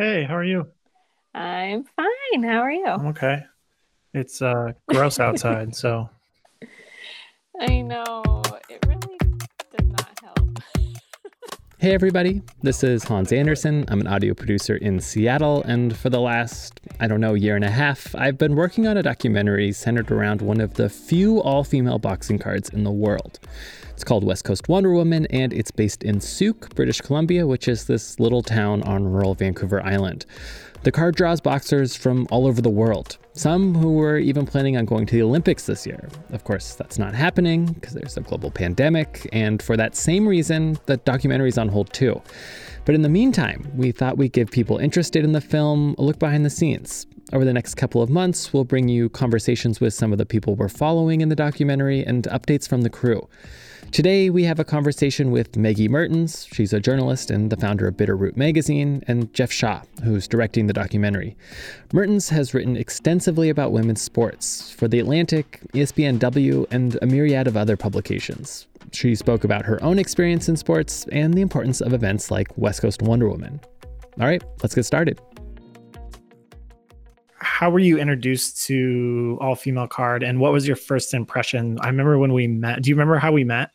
Hey, how are you? I'm fine. How are you? I'm okay. It's uh gross outside, so I know. It really does not help. Hey, everybody. This is Hans Anderson. I'm an audio producer in Seattle, and for the last, I don't know, year and a half, I've been working on a documentary centered around one of the few all female boxing cards in the world. It's called West Coast Wonder Woman, and it's based in Sooke, British Columbia, which is this little town on rural Vancouver Island. The card draws boxers from all over the world, some who were even planning on going to the Olympics this year. Of course, that's not happening because there's a global pandemic, and for that same reason, the documentary's on hold too. But in the meantime, we thought we'd give people interested in the film a look behind the scenes. Over the next couple of months, we'll bring you conversations with some of the people we're following in the documentary and updates from the crew. Today, we have a conversation with Maggie Mertens. She's a journalist and the founder of Bitterroot Magazine, and Jeff Shaw, who's directing the documentary. Mertens has written extensively about women's sports for The Atlantic, ESPNW, and a myriad of other publications. She spoke about her own experience in sports and the importance of events like West Coast Wonder Woman. All right, let's get started. how were you introduced to all female card and what was your first impression? I remember when we met. Do you remember how we met?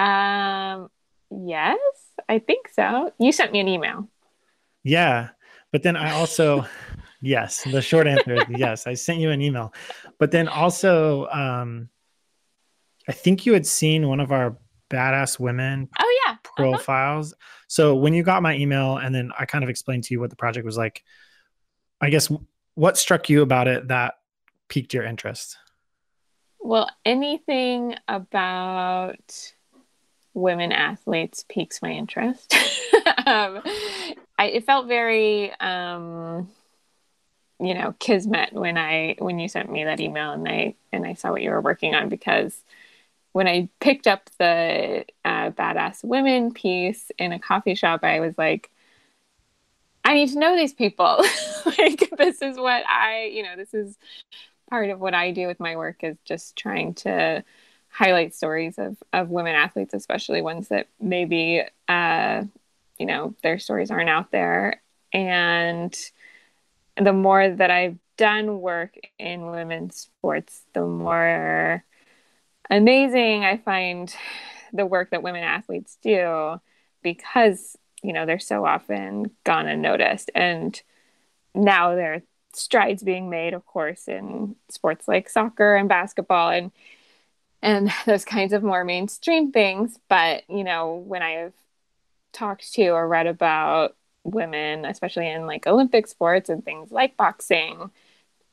Um, yes, I think so. You sent me an email. Yeah. But then I also yes, the short answer is yes. I sent you an email. But then also um I think you had seen one of our badass women Oh yeah. Uh-huh. profiles. So when you got my email and then I kind of explained to you what the project was like, I guess what struck you about it that piqued your interest? Well, anything about women athletes piques my interest. um, I, it felt very, um, you know, kismet when I when you sent me that email and I and I saw what you were working on because when I picked up the uh, badass women piece in a coffee shop, I was like, I need to know these people. like this is what I, you know, this is part of what I do with my work is just trying to highlight stories of of women athletes, especially ones that maybe uh, you know their stories aren't out there. And the more that I've done work in women's sports, the more amazing I find the work that women athletes do because you know they're so often gone unnoticed and now there are strides being made of course in sports like soccer and basketball and and those kinds of more mainstream things. But you know when i've talked to or read about women especially in like olympic sports and things like boxing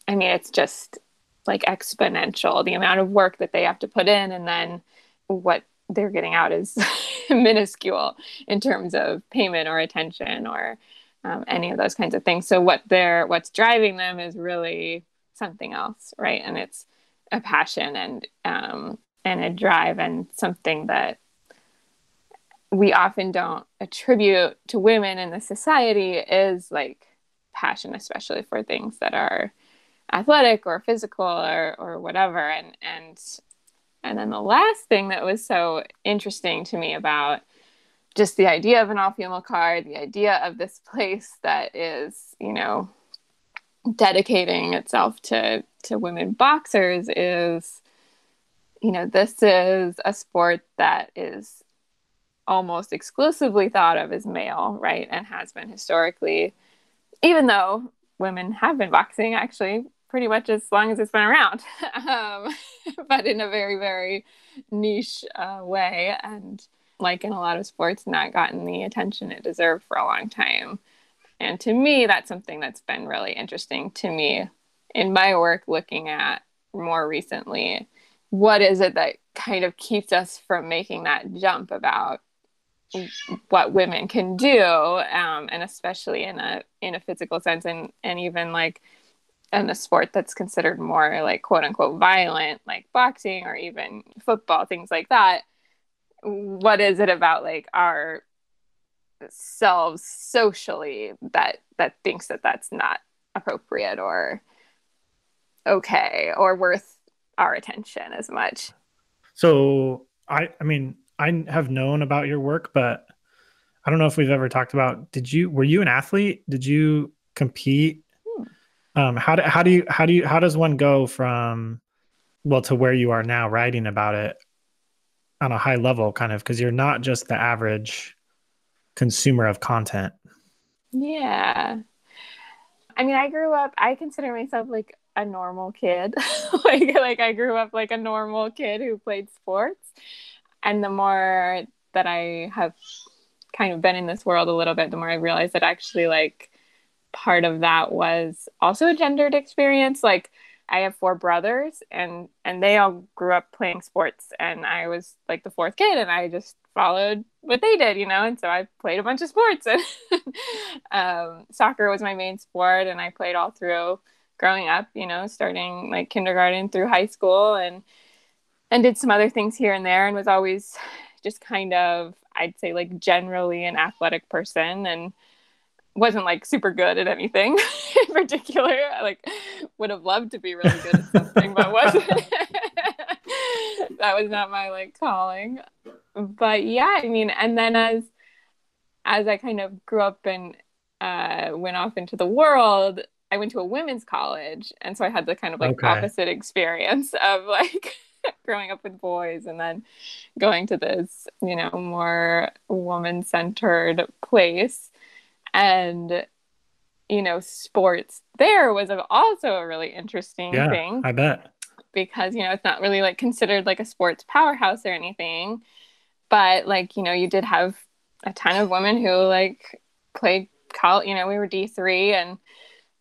i mean it's just like exponential the amount of work that they have to put in and then what they're getting out is minuscule in terms of payment or attention or um, any of those kinds of things. So what they're what's driving them is really something else right? And it's a passion and um, and a drive and something that we often don't attribute to women in the society is like passion especially for things that are athletic or physical or or whatever. And and and then the last thing that was so interesting to me about just the idea of an all female card the idea of this place that is you know dedicating itself to to women boxers is you know this is a sport that is almost exclusively thought of as male right? And has been historically even though women have been boxing actually pretty much as long as it's been around um, but in a very very niche uh, way. And like in a lot of sports not gotten the attention it deserved for a long time and to me, that's something that's been really interesting to me in my work looking at more recently. What is it that kind of keeps us from making that jump about what women can do, um, and especially in a in a physical sense, and and even like in a sport that's considered more like quote unquote violent, like boxing or even football, things like that. What is it about like our selves socially that that thinks that that's not appropriate or okay or worth our attention as much. So I I mean I have known about your work, but I don't know if we've ever talked about did you were you an athlete? Did you compete? Um how do how do you how do you how does one go from well to where you are now writing about it on a high level kind of? Because you're not just the average consumer of content Yeah. I mean, I grew up, I consider myself like a normal kid. like like I grew up like a normal kid who played sports. And the more that I have kind of been in this world a little bit, the more I realized that actually like part of that was also a gendered experience. Like I have four brothers and and they all grew up playing sports and I was like the fourth kid and I just followed what they did, you know, and so I played a bunch of sports. And um, soccer was my main sport and I played all through growing up, you know, starting like kindergarten through high school and and did some other things here and there and was always just kind of I'd say like generally an athletic person and wasn't like super good at anything in particular. I like would have loved to be really good at something, but wasn't. that was not my like calling. But yeah, I mean, and then as as I kind of grew up and uh, went off into the world, I went to a women's college, and so I had the kind of like Okay. opposite experience of like growing up with boys and then going to this, you know, more woman centered place. And, you know, sports there was also a really interesting yeah thing i bet because, you know, it's not really like considered like a sports powerhouse or anything. But like, you know, you did have a ton of women who like played college, you know, we were D3 and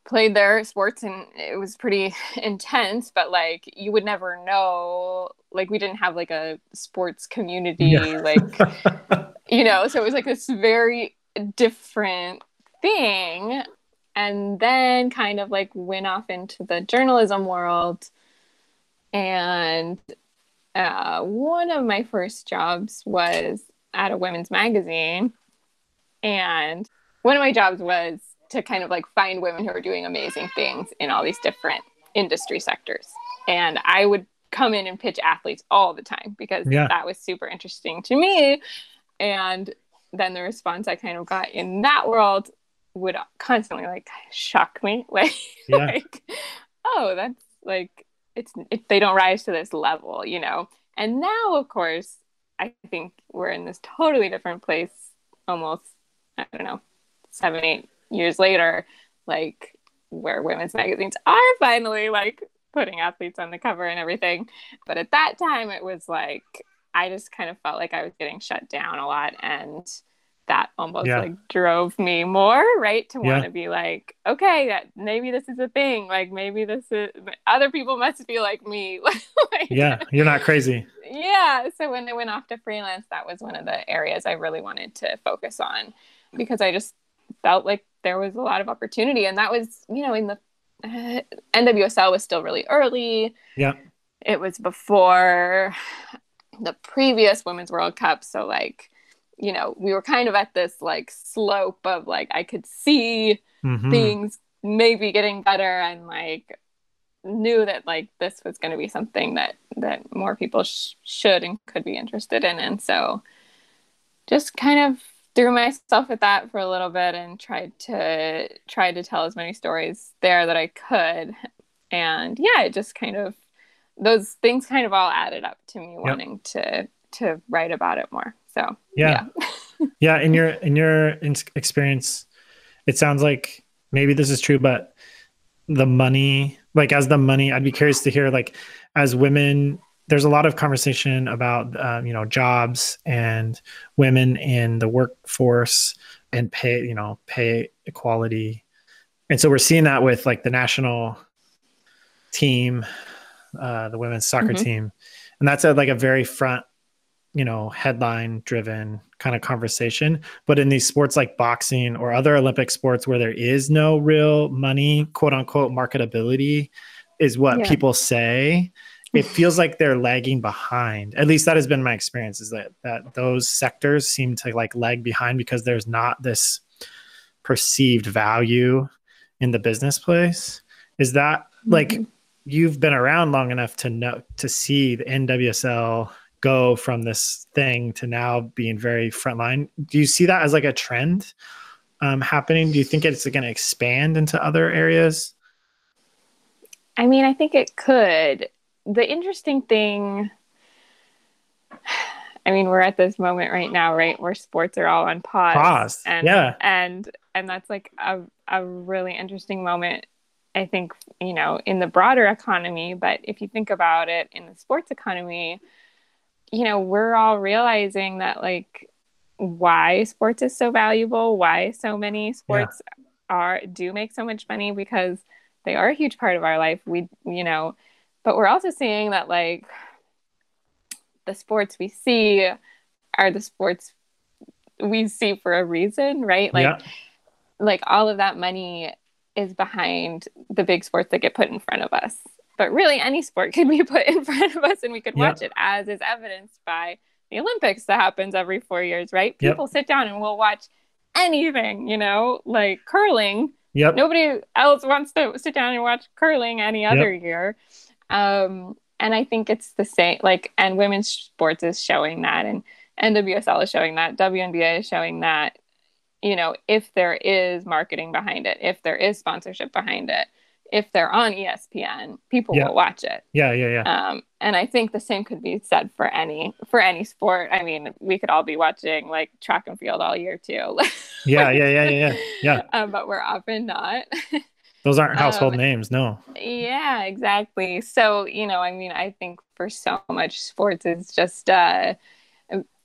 played their sports and it was pretty intense but like you would never know like we didn't have like a sports community Yeah. like you know so it was like this very different thing. And then kind of like went off into the journalism world. And uh, one of my first jobs was at a women's magazine. And one of my jobs was to kind of like find women who are doing amazing things in all these different industry sectors. And i would come in and pitch athletes all the time because Yeah. that was super interesting to me. And then the response i kind of got in that world would constantly like shock me. Like yeah. like oh that's like it's it, they don't rise to this level you know? And now of course i think we're in this totally different place almost i don't know seven eight years later like where women's magazines are finally like putting athletes on the cover and everything. But at that time it was like i just kind of felt like i was getting shut down a lot and that almost Yeah. like drove me more right to want Yeah. to be like okay that maybe this is a thing like maybe this is other people must be like me like, yeah you're not crazy yeah so when i went off to freelance that was one of the areas i really wanted to focus on because i just felt like there was a lot of opportunity and that was you know in the uh, nwsl was still really early yeah it was before the previous women's world cup so like you know we were kind of at this like slope of like i could see Mhm. things maybe getting better and like knew that like this was going to be something that that more people sh- should and could be interested in and so just kind of threw myself at that for a little bit and tried to tried to tell as many stories there that I could and yeah it just kind of those things kind of all added up to me wanting to to write about it more. So Yeah. yeah. In your in your experience it sounds like maybe this is true but the money like as the money i'd be curious to hear like as women there's a lot of conversation about um, you know jobs and women in the workforce and pay you know pay equality. And so we're seeing that with like the national team uh, the women's soccer Mhm. team and that's a, like a very front you know headline driven kind of conversation but in these sports like boxing or other olympic sports where there is no real money quote unquote marketability is what Yeah. people say it feels like they're lagging behind at least that has been my experience is that that those sectors seem to like lag behind because there's not this perceived value in the business place is that like Mhm. You've been around long enough to know to see the NWSL go from this thing to now being very frontline. Do you see that as like a trend, um, happening? Do you think it's going to expand into other areas? I mean, I think it could. The interesting thing, I mean, we're at this moment right now, right, where sports are all on pause. Pause. And, yeah. And and that's like a a really interesting moment. I think you know in the broader economy, but if you think about it in the sports economy, you know, we're all realizing that like why sports is so valuable, why so many sports yeah. are do make so much money because they are a huge part of our life. We, you know, but we're also seeing that like the sports we see are the sports we see for a reason, right? Like, yeah. like all of that money is behind the big sports that get put in front of us. But really, any sport could be put in front of us and we could watch it, as is evidenced by the Olympics that happens every four years, right? People yep. sit down and we'll watch anything, you know, like curling Yep. Nobody else wants to sit down and watch curling any other yep. year. Um, and I think it's the same. Like, and women's sports is showing that, and NWSL is showing that, WNBA is showing that. You know, if there is marketing behind it, if there is sponsorship behind it, if they're on ESPN, people yeah. will watch it. Yeah, yeah, yeah. Um, and I think the same could be said for any for any sport. I mean, we could all be watching like track and field all year too. yeah, yeah, yeah, yeah, yeah. Um, but we're often not. Those aren't household um, names, no. Yeah, exactly. So you know, I mean, I think for so much sports is just uh,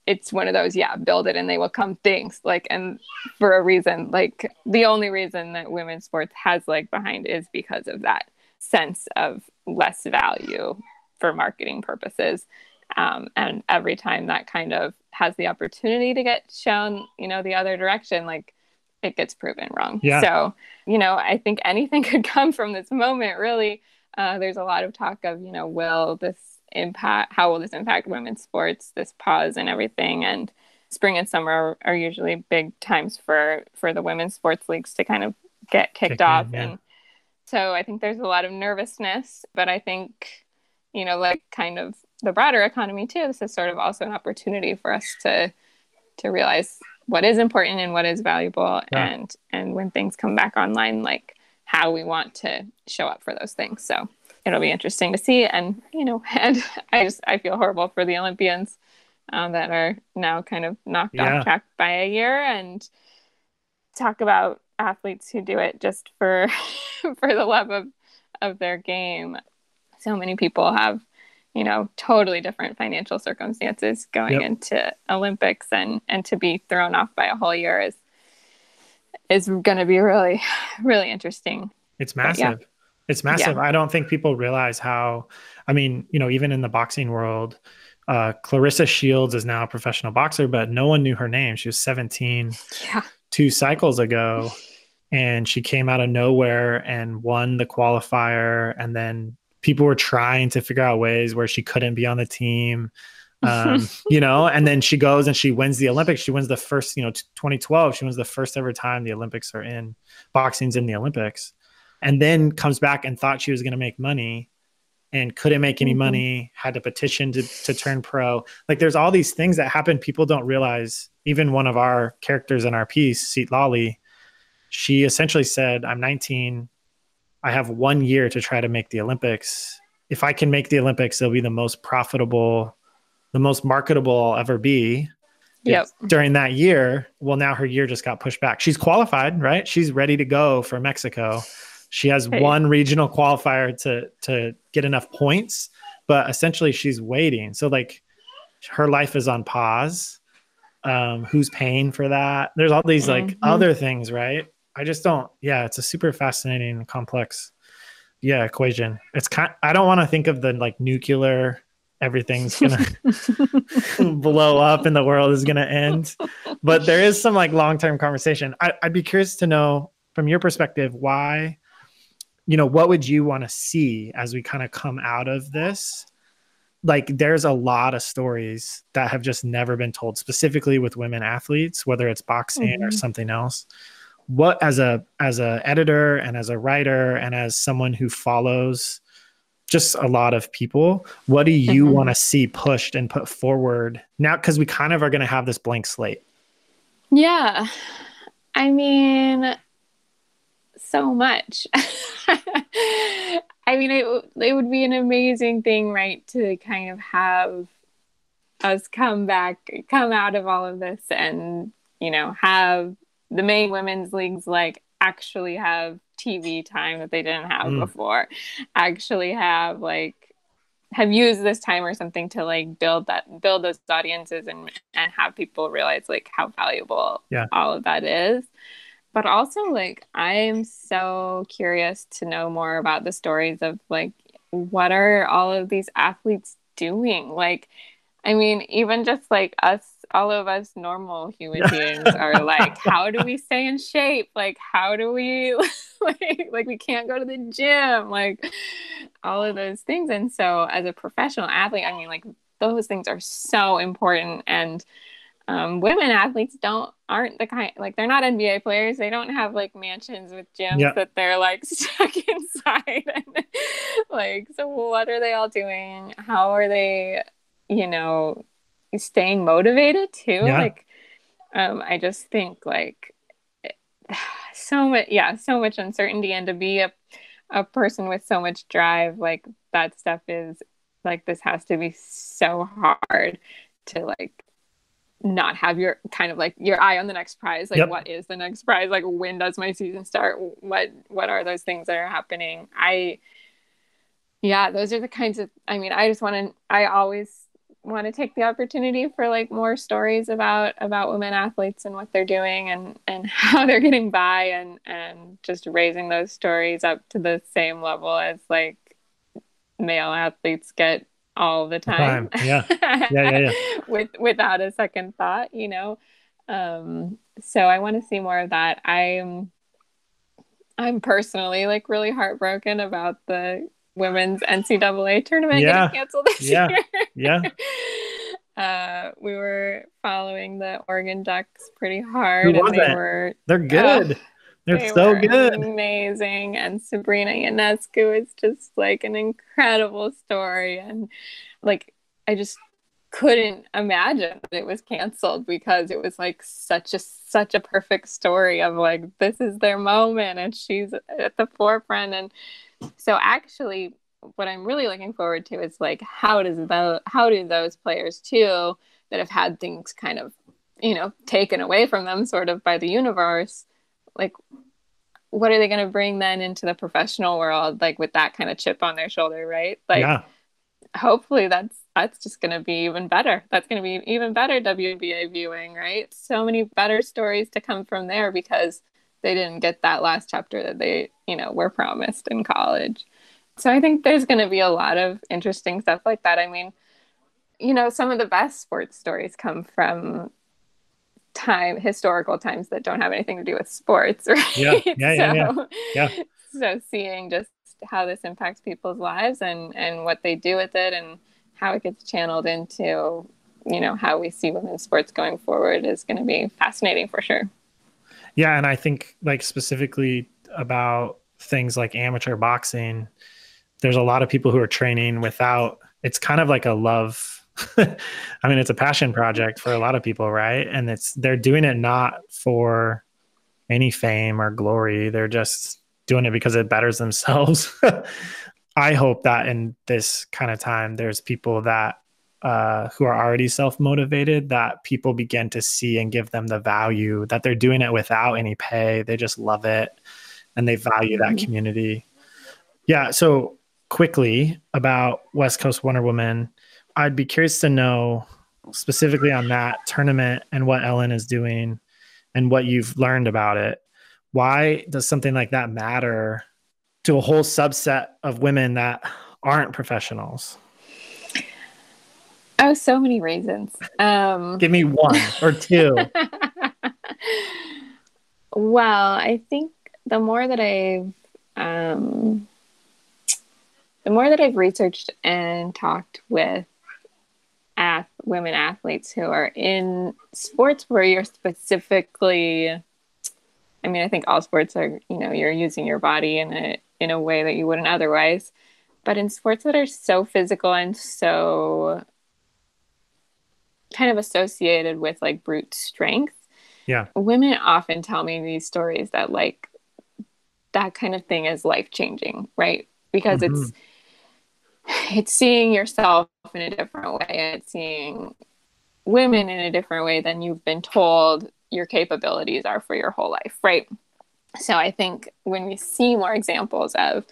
it's one of those yeah build it and they will come things like and for a reason like the only reason that women's sports has like behind is because of that sense of less value for marketing purposes. Um, and every time that kind of has the opportunity to get shown you know the other direction like it gets proven wrong. Yeah. so you know i think anything could come from this moment really. Uh, there's a lot of talk of you know will this impact how will this impact women's sports this pause and everything and spring and summer are, usually big times for for the women's sports leagues to kind of get kicked Kick off in, yeah. and so i think there's a lot of nervousness but i think you know like kind of the broader economy too this is sort of also an opportunity for us to to realize what is important and what is valuable yeah. and and when things come back online like how we want to show up for those things so it'll be interesting to see. And you know, and I just I feel horrible for the Olympians um, that are now kind of knocked yeah. off track by a year. And talk about athletes who do it just for for the love of of their game. So many people have you know totally different financial circumstances going yep. into olympics and and to be thrown off by a whole year is is going to be really really interesting it's massive it's massive. Yeah. I don't think people realize how, I mean, you know, even in the boxing world, uh, Claressa Shields is now a professional boxer, but no one knew her name. She was 17 yeah. two cycles ago. And she came out of nowhere and won the qualifier. And then people were trying to figure out ways where she couldn't be on the team. um, you know, and then she goes and she wins the Olympics. She wins the first, you know, 2012. She wins the first ever time the Olympics are in boxing's in the Olympics and then comes back and thought she was going to make money and couldn't make any mm-hmm. money, had to petition to, to turn pro. Like there's all these things that happen people don't realize. Even one of our characters in our piece, Seat Lawley, she essentially said, I'm 19. I have one year to try to make the Olympics. If I can make the Olympics, it'll be the most profitable, the most marketable I'll ever be. Yep. During that year, well, now her year just got pushed back. She's qualified, right? She's ready to go for Mexico she has hey. one regional qualifier to to get enough points, but essentially she's waiting. So like her life is on pause. Um, who's paying for that? There's all these like mm-hmm. other things, right? I just don't. Yeah, it's a super fascinating, complex, yeah, equation. It's kind. I don't want to think of the like nuclear. Everything's gonna blow up and the world is gonna end, but there is some like long term conversation. I, I'd be curious to know from your perspective why you know, what would you want to see as we kind of come out of this? Like, there's a lot of stories that have just never been told, specifically with women athletes, whether it's boxing mm-hmm. or something else. What, as a as a editor and as a writer and as someone who follows just a lot of people, what do you mm-hmm. want to see pushed and put forward now? Because we kind of are going to have this blank slate. Yeah. I mean, so much. I mean, it, it would be an amazing thing, right, to kind of have us come back, come out of all of this and, you know, have the main women's leagues like actually have TV time that they didn't have mm. before, actually have like have used this time or something to like build that build those audiences and and have people realize like how valuable yeah. all of that is but also like i'm so curious to know more about the stories of like what are all of these athletes doing? Like i mean even just like us all of us normal human beings are like how do we stay in shape? Like how do we like like we can't go to the gym? Like all of those things. And so as a professional athlete i mean like those things are so important. And um, women athletes don't aren't the kind like they're not NBA players. They don't have like mansions with gyms yeah. that they're like stuck inside. and, like, so what are they all doing? How are they, you know, staying motivated too? Yeah. Like, um, I just think like so much, yeah, so much uncertainty, and to be a a person with so much drive, like that stuff is like this has to be so hard to like not have your kind of like your eye on the next prize like yep. what is the next prize? Like when does my season start? What what are those things that are happening? I yeah those are the kinds of i mean i just want to i always want to take the opportunity for like more stories about about women athletes and what they're doing and and how they're getting by and and just raising those stories up to the same level as like male athletes get all the time. time. Yeah. yeah, yeah, yeah. With without a second thought, you know. Um, so I want to see more of that. I'm I'm personally like really heartbroken about the women's NCAA tournament yeah. getting canceled this yeah. year. yeah. Uh, we were following the Oregon Ducks pretty hard, and they were they're good. They're they so good. Amazing. And Sabrina Ionescu is just like an incredible story. And like, I just couldn't imagine that it was canceled because it was like such a such a perfect story of like this is their moment and she's at the forefront and so actually what i'm really looking forward to is like how does the how do those players too that have had things kind of you know taken away from them sort of by the universe like what are they going to bring then into the professional world like with that kind of chip on their shoulder right? Like yeah. hopefully that's that's just going to be even better. That's going to be even better WNBA viewing right? So many better stories to come from there because they didn't get that last chapter that they you know were promised in college. So i think there's going to be a lot of interesting stuff like that. I mean you know some of the best sports stories come from time historical times that don't have anything to do with sports right yeah yeah yeah, so, yeah. yeah. so seeing just how this impacts people's lives and and what they do with it and how it gets channeled into you know how we see women's sports going forward is going to be fascinating for sure yeah and i think like specifically about things like amateur boxing there's a lot of people who are training without it's kind of like a love I mean, it's a passion project for a lot of people, right? And it's they're doing it not for any fame or glory. They're just doing it because it betters themselves. I hope that in this kind of time, there's people that uh, who are already self motivated that people begin to see and give them the value that they're doing it without any pay. They just love it and they value that mm-hmm. community. Yeah. So quickly about West Coast Wonder Woman. I'd be curious to know specifically on that tournament and what Ellen is doing and what you've learned about it. Why does something like that matter to a whole subset of women that aren't professionals? Oh, so many reasons. Um, Give me one or two. well, I think the more that I've um, the more that I've researched and talked with ath- women athletes who are in sports where you're specifically I mean, I think all sports are, you know, you're using your body in a in a way that you wouldn't otherwise. But in sports that are so physical and so kind of associated with like brute strength, Yeah. Women often tell me these stories that like that kind of thing is life changing, right? Because mm-hmm. it's it's seeing yourself in a different way. It's seeing women in a different way than you've been told your capabilities are for your whole life, right? So I think when we see more examples of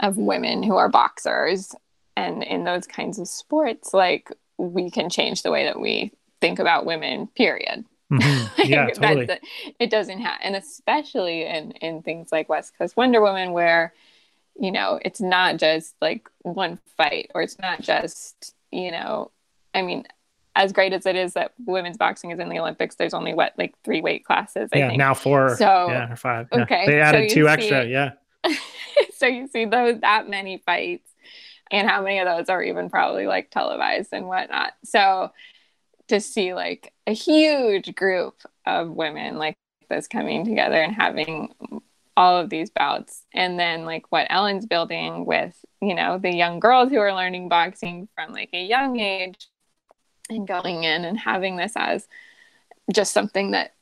of women who are boxers and in those kinds of sports, like we can change the way that we think about women, period. Mm-hmm. Yeah, totally. it doesn't have, and especially in in things like West Coast Wonder Woman, where you know it's not just like one fight, or it's not just you know, I mean, as great as it is that women's boxing is in the Olympics, there's only what like three weight classes. I yeah, think. now four. So yeah, or five. Yeah. Okay, they added so two extra. Yeah. so you see those that many fights, and how many of those are even probably like televised and whatnot. So to see like a huge group of women like this coming together and having all of these bouts and then like what ellen's building with you know the young girls who are learning boxing from like a young age and going in and having this as just something that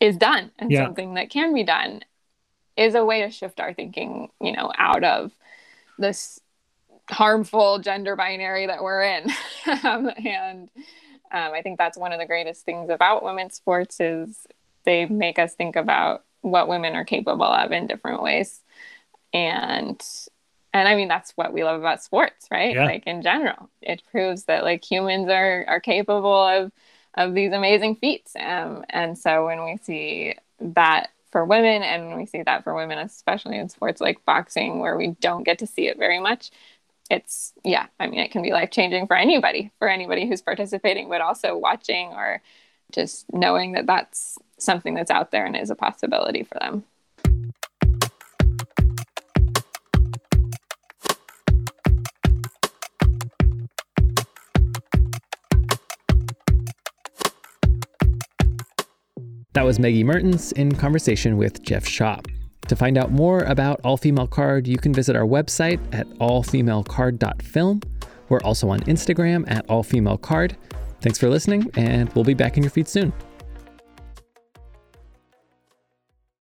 is done and yeah. something that can be done is a way to shift our thinking you know out of this harmful gender binary that we're in um, and um, I think that's one of the greatest things about women's sports is they make us think about what women are capable of in different ways. And and I mean that's what we love about sports, right? Yeah. Like in general, it proves that like humans are are capable of of these amazing feats. Um, and so when we see that for women and when we see that for women especially in sports like boxing where we don't get to see it very much it's yeah i mean it can be life changing for anybody for anybody who's participating but also watching or just knowing that that's something that's out there and is a possibility for them That was Maggie Mertens in conversation with Jeff Shaw. To find out more about All Female Card, you can visit our website at allfemalecard.film. We're also on Instagram at allfemalecard. Thanks for listening, and we'll be back in your feed soon.